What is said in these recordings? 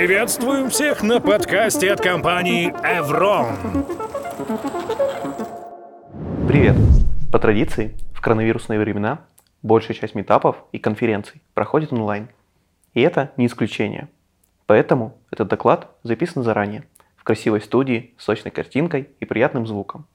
Приветствуем всех на подкасте от компании Evron. Привет! По традиции, в коронавирусные времена большая часть метапов и конференций проходит онлайн. И это не исключение. Поэтому этот доклад записан заранее, в красивой студии, с сочной картинкой и приятным звуком.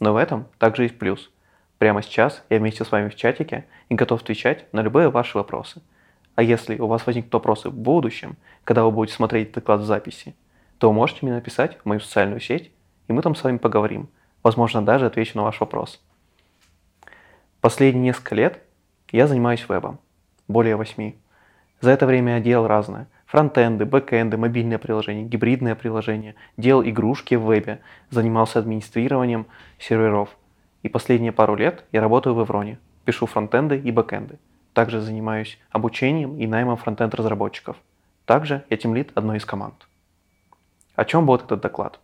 Но в этом также есть плюс. Прямо сейчас я вместе с вами в чатике и готов отвечать на любые ваши вопросы – а если у вас возникнут вопросы в будущем, когда вы будете смотреть доклад в записи, то вы можете мне написать в мою социальную сеть, и мы там с вами поговорим. Возможно, даже отвечу на ваш вопрос. Последние несколько лет я занимаюсь вебом. Более восьми. За это время я делал разное. Фронтенды, бэкенды, мобильные приложения, гибридные приложения, делал игрушки в вебе, занимался администрированием серверов. И последние пару лет я работаю в Эвроне, пишу фронтенды и бэкенды. Также занимаюсь обучением и наймом фронтенд-разработчиков. Также я тимлид одной из команд. О чем будет этот доклад?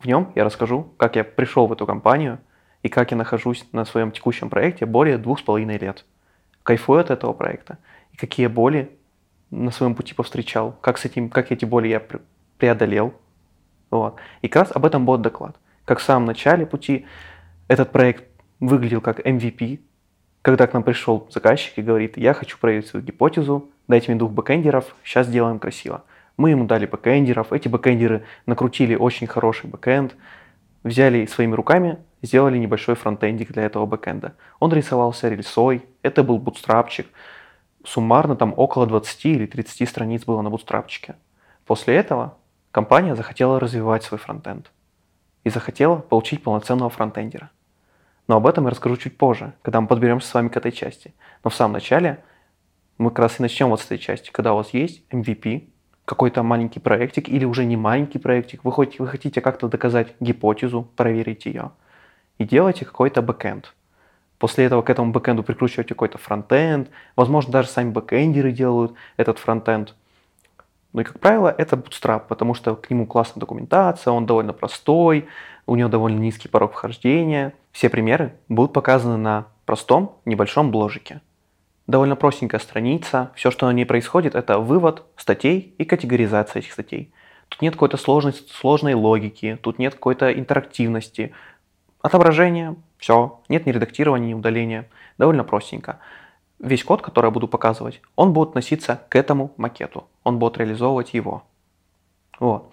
В нем я расскажу, как я пришел в эту компанию и как я нахожусь на своем текущем проекте более двух с половиной лет. Кайфую от этого проекта и какие боли на своем пути повстречал, как, с этим, как эти боли я преодолел. Вот. И как раз об этом будет доклад. Как в самом начале пути этот проект выглядел как MVP, когда к нам пришел заказчик и говорит, я хочу проверить свою гипотезу, дайте мне двух бэкэндеров, сейчас сделаем красиво. Мы ему дали бэкэндеров, эти бэкэндеры накрутили очень хороший бэкэнд, взяли своими руками, сделали небольшой фронтендик для этого бэкэнда. Он рисовался рельсой, это был бутстрапчик. Суммарно там около 20 или 30 страниц было на бутстрапчике. После этого компания захотела развивать свой фронтенд и захотела получить полноценного фронтендера. Но об этом я расскажу чуть позже, когда мы подберемся с вами к этой части. Но в самом начале мы как раз и начнем вот с этой части, когда у вас есть MVP, какой-то маленький проектик или уже не маленький проектик, вы, хотите, вы хотите как-то доказать гипотезу, проверить ее, и делаете какой-то бэкэнд. После этого к этому бэкэнду прикручиваете какой-то фронтенд, возможно, даже сами бэкэндеры делают этот фронтенд. Ну и, как правило, это Bootstrap, потому что к нему классная документация, он довольно простой, у него довольно низкий порог вхождения. Все примеры будут показаны на простом небольшом бложике. Довольно простенькая страница, все, что на ней происходит, это вывод статей и категоризация этих статей. Тут нет какой-то сложной, сложной логики, тут нет какой-то интерактивности. Отображение, все, нет ни редактирования, ни удаления. Довольно простенько. Весь код, который я буду показывать, он будет относиться к этому макету. Он будет реализовывать его. Вот.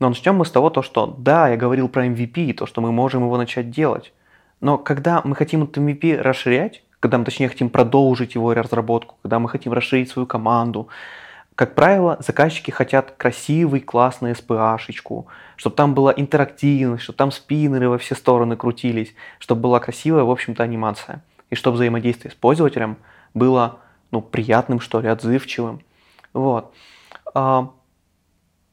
А, но начнем мы с того, то, что да, я говорил про MVP, то, что мы можем его начать делать. Но когда мы хотим этот MVP расширять, когда мы, точнее, хотим продолжить его разработку, когда мы хотим расширить свою команду, как правило, заказчики хотят красивый, классный SPA-шечку, чтобы там была интерактивность, чтобы там спиннеры во все стороны крутились, чтобы была красивая, в общем-то, анимация. И чтобы взаимодействие с пользователем было, ну, приятным, что ли, отзывчивым. Вот.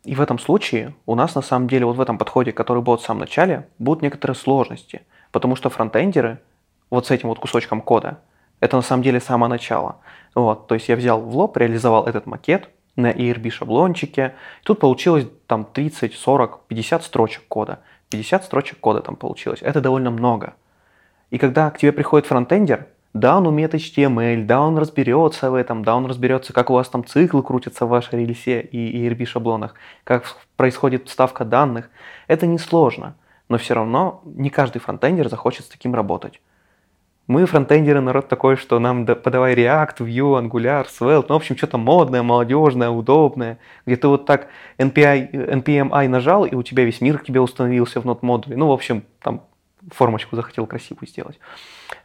И в этом случае у нас на самом деле вот в этом подходе, который был в самом начале, будут некоторые сложности, потому что фронтендеры вот с этим вот кусочком кода, это на самом деле самое начало. Вот, то есть я взял в лоб, реализовал этот макет на ERB шаблончике, тут получилось там 30, 40, 50 строчек кода. 50 строчек кода там получилось. Это довольно много. И когда к тебе приходит фронтендер, да, он умеет HTML, да, он разберется в этом, да, он разберется, как у вас там циклы крутятся в вашей релисе и ERB шаблонах, как происходит вставка данных. Это несложно, но все равно не каждый фронтендер захочет с таким работать. Мы, фронтендеры, народ такой, что нам подавай React, Vue, Angular, Svelte, ну, в общем, что-то модное, молодежное, удобное, где ты вот так NPI, NPMI нажал, и у тебя весь мир к тебе установился в нот модуле. Ну, в общем, там формочку захотел красивую сделать.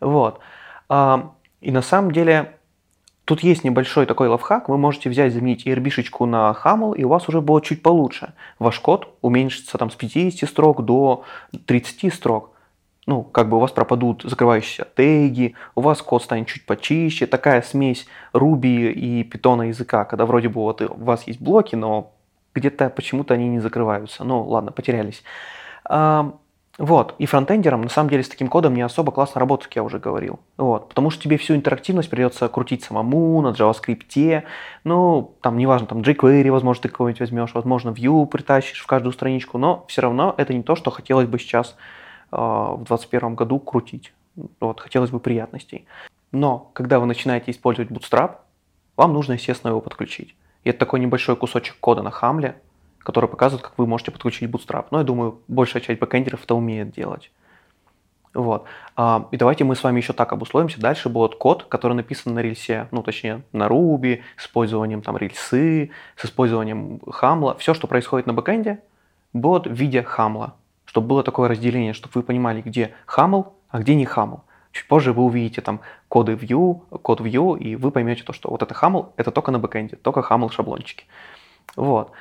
Вот. А, и на самом деле тут есть небольшой такой лайфхак. Вы можете взять, заменить ERB-шечку на Haml, и у вас уже будет чуть получше. Ваш код уменьшится там с 50 строк до 30 строк. Ну, как бы у вас пропадут закрывающиеся теги, у вас код станет чуть почище. Такая смесь Ruby и Python языка, когда вроде бы вот у вас есть блоки, но где-то почему-то они не закрываются. Ну, ладно, потерялись. Вот, и фронтендерам на самом деле с таким кодом не особо классно работать, как я уже говорил. Вот, потому что тебе всю интерактивность придется крутить самому на JavaScript, ну, там, неважно, там jQuery, возможно, ты какой-нибудь возьмешь, возможно, Vue притащишь в каждую страничку, но все равно это не то, что хотелось бы сейчас э, в 2021 году крутить. Вот, хотелось бы приятностей. Но, когда вы начинаете использовать Bootstrap, вам нужно, естественно, его подключить. И это такой небольшой кусочек кода на Haml е, который показывает, как вы можете подключить Bootstrap. Но я думаю, большая часть бэкэндеров это умеет делать. Вот. А, и давайте мы с вами еще так обусловимся. Дальше будет код, который написан на рельсе, ну, точнее, на Ruby, с использованием там рельсы, с использованием Haml а. Все, что происходит на бэкэнде, будет в виде Haml а. Чтобы было такое разделение, чтобы вы понимали, где Haml, а где не Haml. Чуть позже вы увидите там коды Vue, код Vue, и вы поймете то, что вот это Haml, это только на бэкэнде, только Haml шаблончики. Вот.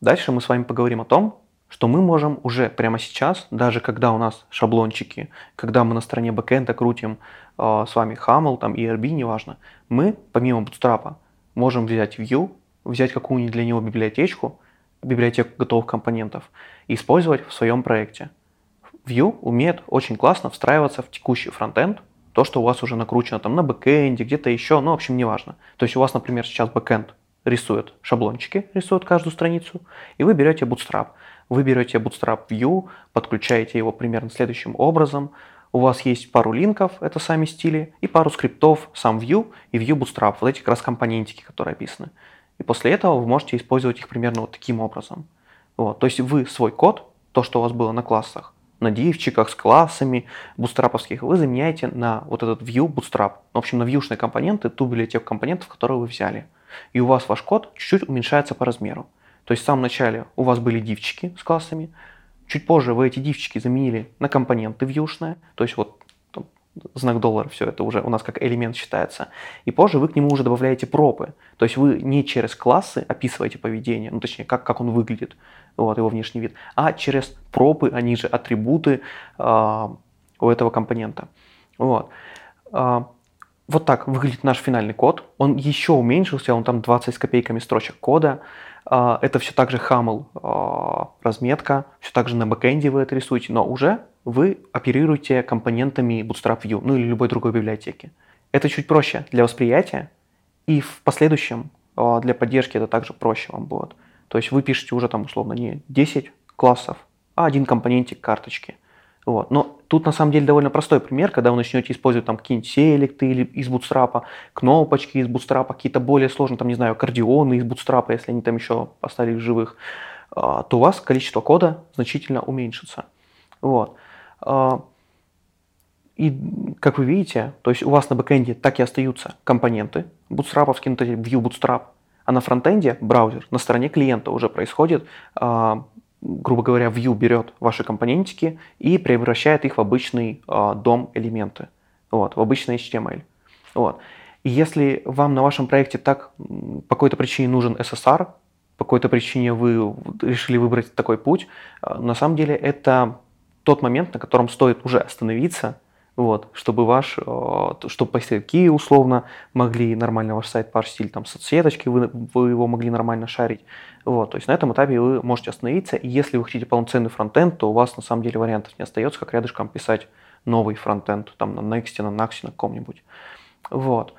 Дальше мы с вами поговорим о том, что мы можем уже прямо сейчас, даже когда у нас шаблончики, когда мы на стороне бэкэнда крутим э, с вами Haml, там ERB, неважно, мы помимо Bootstrap можем взять Vue, взять какую-нибудь для него библиотечку, библиотеку готовых компонентов и использовать в своем проекте. Vue умеет очень классно встраиваться в текущий фронтенд, то, что у вас уже накручено там на бэкэнде, где-то еще, ну, в общем, неважно. То есть у вас, например, сейчас бэкэнд рисует шаблончики, рисует каждую страницу, и вы берете Bootstrap – вы берете Bootstrap Vue, подключаете его примерно следующим образом. У вас есть пару линков, это сами стили, и пару скриптов, сам Vue и Vue Bootstrap, вот эти как раз компонентики, которые описаны. И после этого вы можете использовать их примерно вот таким образом. Вот. То есть вы свой код, то, что у вас было на классах, на дивчиках с классами бутстраповских, вы заменяете на вот этот view bootstrap. В общем, на вьюшные компоненты, ту библиотеку компонентов, которую вы взяли. И у вас ваш код чуть-чуть уменьшается по размеру. То есть в самом начале у вас были дивчики с классами, чуть позже вы эти дивчики заменили на компоненты вьюшные, то есть вот знак доллара, все это уже у нас как элемент считается. И позже вы к нему уже добавляете пропы. То есть вы не через классы описываете поведение, ну точнее, как, как он выглядит, вот его внешний вид, а через пропы, они же атрибуты э, у этого компонента. Вот. Э, вот так выглядит наш финальный код. Он еще уменьшился, он там 20 с копейками строчек кода. А, это все так же хамл а, разметка, все так же на бэкэнде вы это рисуете, но уже вы оперируете компонентами Bootstrap View, ну или любой другой библиотеки. Это чуть проще для восприятия, и в последующем а, для поддержки это также проще вам будет. То есть вы пишете уже там условно не 10 классов, а один компонентик карточки – вот. Но тут на самом деле довольно простой пример, когда вы начнете использовать там какие-нибудь селекты или из бутстрапа, кнопочки из бутстрапа, какие-то более сложные, там, не знаю, аккордеоны из бутстрапа, если они там еще остались в живых, а, то у вас количество кода значительно уменьшится. Вот. А, и как вы видите, то есть у вас на бэкэнде так и остаются компоненты бутстраповские, ну, view bootstrap, а на фронтенде браузер на стороне клиента уже происходит а, грубо говоря, Vue берет ваши компонентики и превращает их в обычный э, дом элементы, вот, в обычный HTML. Вот. И если вам на вашем проекте так по какой-то причине нужен SSR, по какой-то причине вы решили выбрать такой путь, э, на самом деле это тот момент, на котором стоит уже остановиться вот, чтобы ваш, э, чтобы поставщики условно могли нормально ваш сайт парсить, там соцсеточки вы, вы его могли нормально шарить. Вот, то есть на этом этапе вы можете остановиться, и если вы хотите полноценный фронтенд, то у вас на самом деле вариантов не остается, как рядышком писать новый фронтенд, там на Next, на Next, на каком-нибудь. Вот.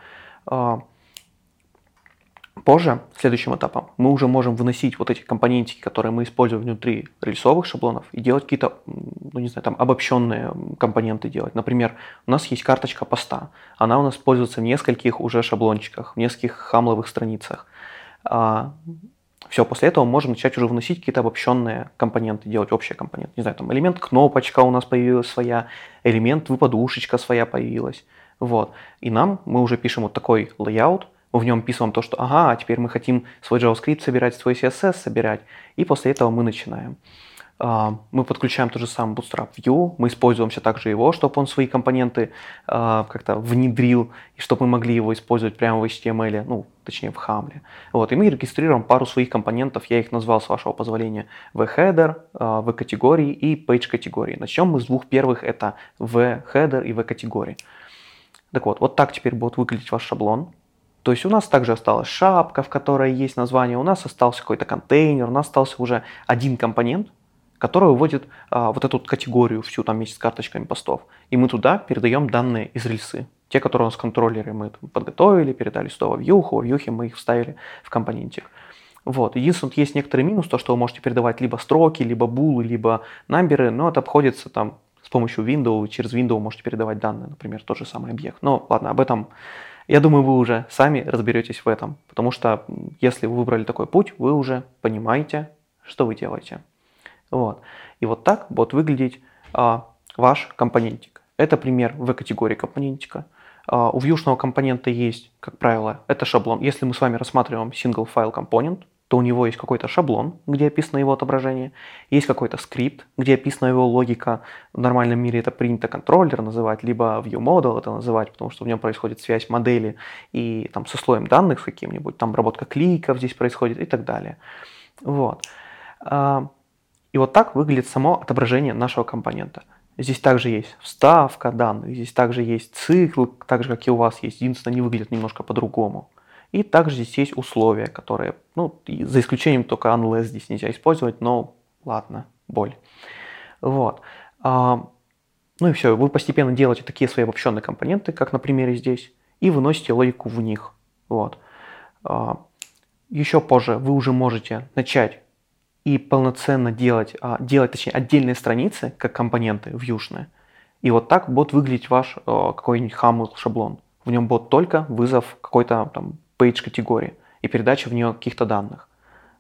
Позже, следующим этапом, мы уже можем выносить вот эти компонентики, которые мы используем внутри рельсовых шаблонов, и делать какие-то, ну не знаю, там обобщенные компоненты делать. Например, у нас есть карточка поста. Она у нас используется в нескольких уже шаблончиках, в нескольких хамловых страницах. А, все, после этого можем начать уже вносить какие-то обобщенные компоненты, делать общие компоненты. Не знаю, там элемент кнопочка у нас появилась своя, элемент выпадушечка своя появилась. Вот. И нам, мы уже пишем вот такой layout, в нем пишем то, что ага, теперь мы хотим свой JavaScript собирать, свой CSS собирать, и после этого мы начинаем. А, мы подключаем тот же самый Bootstrap View, мы используем все также его, чтобы он свои компоненты а, как-то внедрил, и чтобы мы могли его использовать прямо в HTML, ну, точнее в Хамле. Вот, и мы регистрируем пару своих компонентов, я их назвал, с вашего позволения, v-header, а, v-категории и page-категории. Начнем мы с двух первых, это v-header и v-категории. Так вот, вот так теперь будет выглядеть ваш шаблон. То есть у нас также осталась шапка, в которой есть название, у нас остался какой-то контейнер, у нас остался уже один компонент, который выводит а, вот эту категорию всю там вместе с карточками постов. И мы туда передаем данные из рельсы. Те, которые у нас контроллеры мы подготовили, передали сюда во вьюху, во вьюхе мы их вставили в компонентик. Вот. Единственное, есть некоторый минус, то, что вы можете передавать либо строки, либо булы, либо намберы, но это обходится там с помощью Windows, через Windows можете передавать данные, например, тот же самый объект. Но ладно, об этом Я думаю, вы уже сами разберетесь в этом, потому что если вы выбрали такой путь, вы уже понимаете, что вы делаете. Вот. И вот так будет выглядеть а, ваш компонентик. Это пример в категории компонентика. А, у вьюшного компонента есть, как правило, это шаблон. Если мы с вами рассматриваем single file component, то у него есть какой-то шаблон, где описано его отображение, есть какой-то скрипт, где описана его логика. В нормальном мире это принято контроллер называть, либо view model это называть, потому что в нем происходит связь модели и там со слоем данных с каким-нибудь, там обработка кликов здесь происходит и так далее. Вот. А, и вот так выглядит само отображение нашего компонента. Здесь также есть вставка данных, здесь также есть цикл, так же, как и у вас есть, единственное, они выглядят немножко по-другому. И также здесь есть условия, которые, ну, за исключением только unless здесь нельзя использовать, но ладно, боль. Вот. А, ну и все, вы постепенно делаете такие свои обобщенные компоненты, как на примере здесь, и выносите логику в них. Вот. А, еще позже вы уже можете начать и полноценно делать, а, делать, точнее, отдельные страницы, как компоненты вьюшные. И вот так будет выглядеть ваш какой-нибудь HAML шаблон. В нем будет только вызов какой-то там page категории и передача в нее каких-то данных.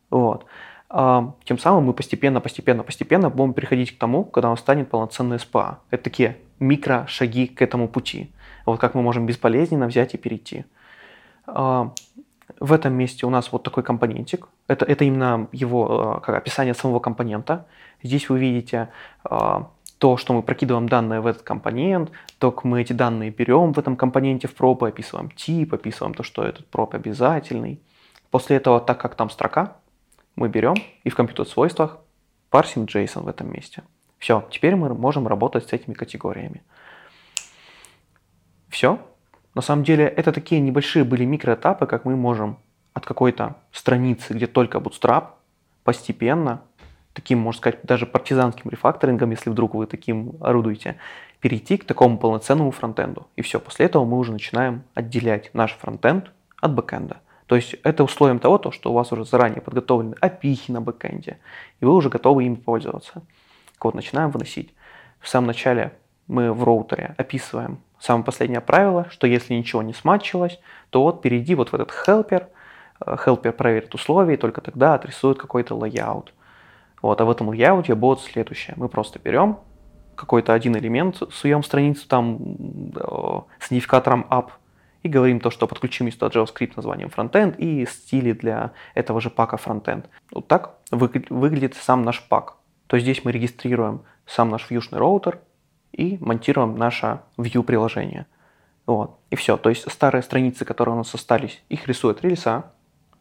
Вот. А, тем самым мы постепенно, постепенно, постепенно будем переходить к тому, когда он станет полноценной SPA. Это такие микрошаги к этому пути. Вот как мы можем безболезненно взять и перейти. А, в этом месте у нас вот такой компонентик. Это, это именно его а, как описание самого компонента. Здесь вы видите то, что мы прокидываем данные в этот компонент, то, мы эти данные берем в этом компоненте в проб, описываем тип, описываем то, что этот проб обязательный. После этого, так как там строка, мы берем и в компьютер-свойствах парсим JSON в этом месте. Все, теперь мы можем работать с этими категориями. Все. На самом деле, это такие небольшие были микроэтапы, как мы можем от какой-то страницы, где только Bootstrap, постепенно таким, можно сказать, даже партизанским рефакторингом, если вдруг вы таким орудуете, перейти к такому полноценному фронтенду. И все, после этого мы уже начинаем отделять наш фронтенд от бэкенда. То есть это условием того, то, что у вас уже заранее подготовлены API на бэкенде, и вы уже готовы ими пользоваться. Вот, начинаем выносить. В самом начале мы в роутере описываем самое последнее правило, что если ничего не смачилось, то вот перейди вот в этот helper, helper проверит условия, и только тогда отрисует какой-то layout. Вот, а в этом layout будет следующее. Мы просто берем какой-то один элемент, суем страницу там э, с идентификатором app и говорим то, что подключим сюда JavaScript названием frontend и стили для этого же пака frontend. Вот так выглядит сам наш пак. То есть здесь мы регистрируем сам наш вьюшный роутер и монтируем наше view приложение. Вот. И все. То есть старые страницы, которые у нас остались, их рисует рельса,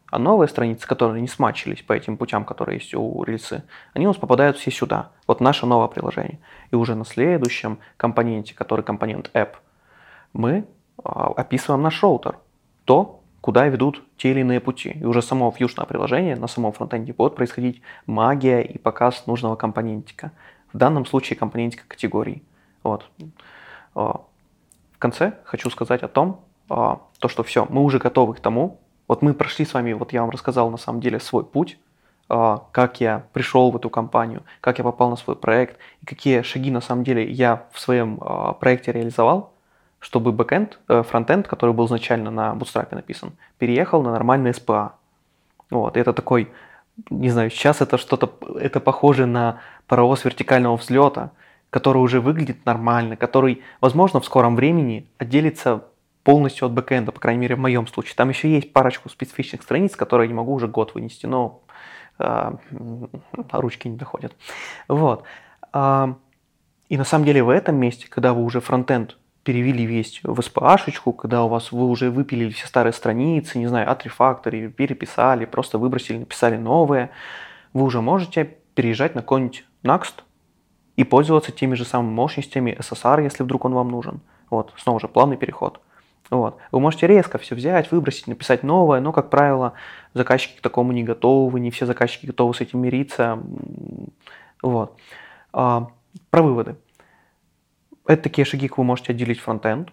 а новые страницы, которые не смачились по этим путям, которые есть у рельсы, они у нас попадают все сюда. Вот наше новое приложение. И уже на следующем компоненте, который компонент app, мы а, описываем наш роутер. То, куда ведут те или иные пути. И уже само фьюшное приложение на самом фронтенде будет происходить магия и показ нужного компонентика. В данном случае компонентика категории. Вот. А, в конце хочу сказать о том, а, то, что все, мы уже готовы к тому, вот мы прошли с вами, вот я вам рассказал на самом деле свой путь, а, как я пришел в эту компанию, как я попал на свой проект, и какие шаги на самом деле я в своем а, проекте реализовал, чтобы бэкэнд, э, фронтенд, который был изначально на Bootstrap написан, переехал на нормальный SPA. Вот, и это такой, не знаю, сейчас это что-то, это похоже на паровоз вертикального взлета, который уже выглядит нормально, который, возможно, в скором времени отделится полностью от бэкэнда, по крайней мере в моем случае. Там еще есть парочку специфичных страниц, которые я не могу уже год вынести, но э, ручки не доходят. Вот. Э, и на самом деле в этом месте, когда вы уже фронтенд перевели весь в SPA-шечку, когда у вас вы уже выпилили все старые страницы, не знаю, отрефакторили, переписали, просто выбросили, написали новые, вы уже можете переезжать на какой-нибудь Next и пользоваться теми же самыми мощностями SSR, если вдруг он вам нужен. Вот, снова же плавный переход. Вот. Вы можете резко все взять, выбросить, написать новое, но, как правило, заказчики к такому не готовы, не все заказчики готовы с этим мириться. Вот. А, про выводы. Это такие шаги, как вы можете отделить фронтенд.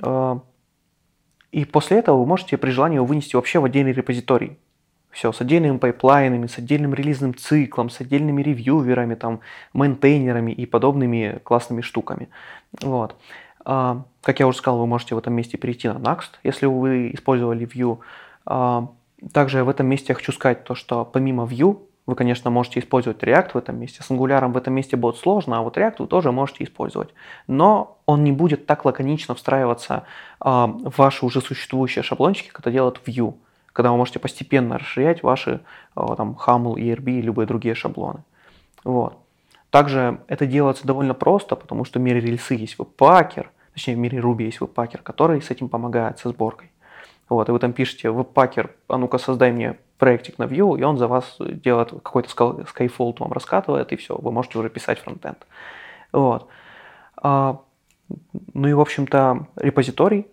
А, и после этого вы можете при желании его вынести вообще в отдельный репозиторий. Все, с отдельными пайплайнами, с отдельным релизным циклом, с отдельными ревьюверами, там, мейнтейнерами и подобными классными штуками. Вот. А, как я уже сказал, вы можете в этом месте перейти на Nuxt, если вы использовали Vue. А, также в этом месте я хочу сказать то, что помимо Vue вы, конечно, можете использовать React в этом месте. С Angular в этом месте будет сложно, а вот React вы тоже можете использовать. Но он не будет так лаконично встраиваться э, в ваши уже существующие шаблончики, как это делает Vue, когда вы можете постепенно расширять ваши там, HAML, ERB и любые другие шаблоны. Вот. Также это делается довольно просто, потому что в мире рельсы есть веб-пакер, точнее в мире Ruby есть веб-пакер, который с этим помогает, со сборкой. Вот, и вы там пишете веб-пакер, а ну-ка создай мне проектик на Vue, и он за вас делает какой-то Skyfold вам раскатывает, и все, вы можете уже писать фронтенд. Вот. А, ну и, в общем-то, репозиторий,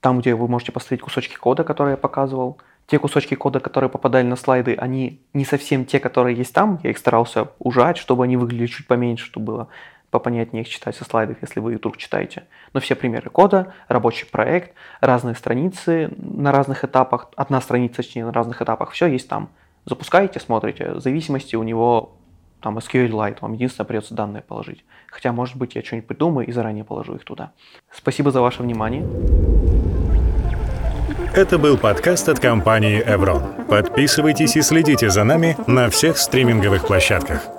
там, где вы можете поставить кусочки кода, которые я показывал. Те кусочки кода, которые попадали на слайды, они не совсем те, которые есть там. Я их старался ужать, чтобы они выглядели чуть поменьше, чтобы было попонятнее их читать со слайдов, если вы YouTube читаете. Но все примеры кода, рабочий проект, разные страницы на разных этапах, одна страница, точнее, на разных этапах, все есть там. Запускаете, смотрите, в зависимости у него там SQLite, вам единственное придется данные положить. Хотя, может быть, я что-нибудь придумаю и заранее положу их туда. Спасибо за ваше внимание. Это был подкаст от компании Evron. Подписывайтесь и следите за нами на всех стриминговых площадках.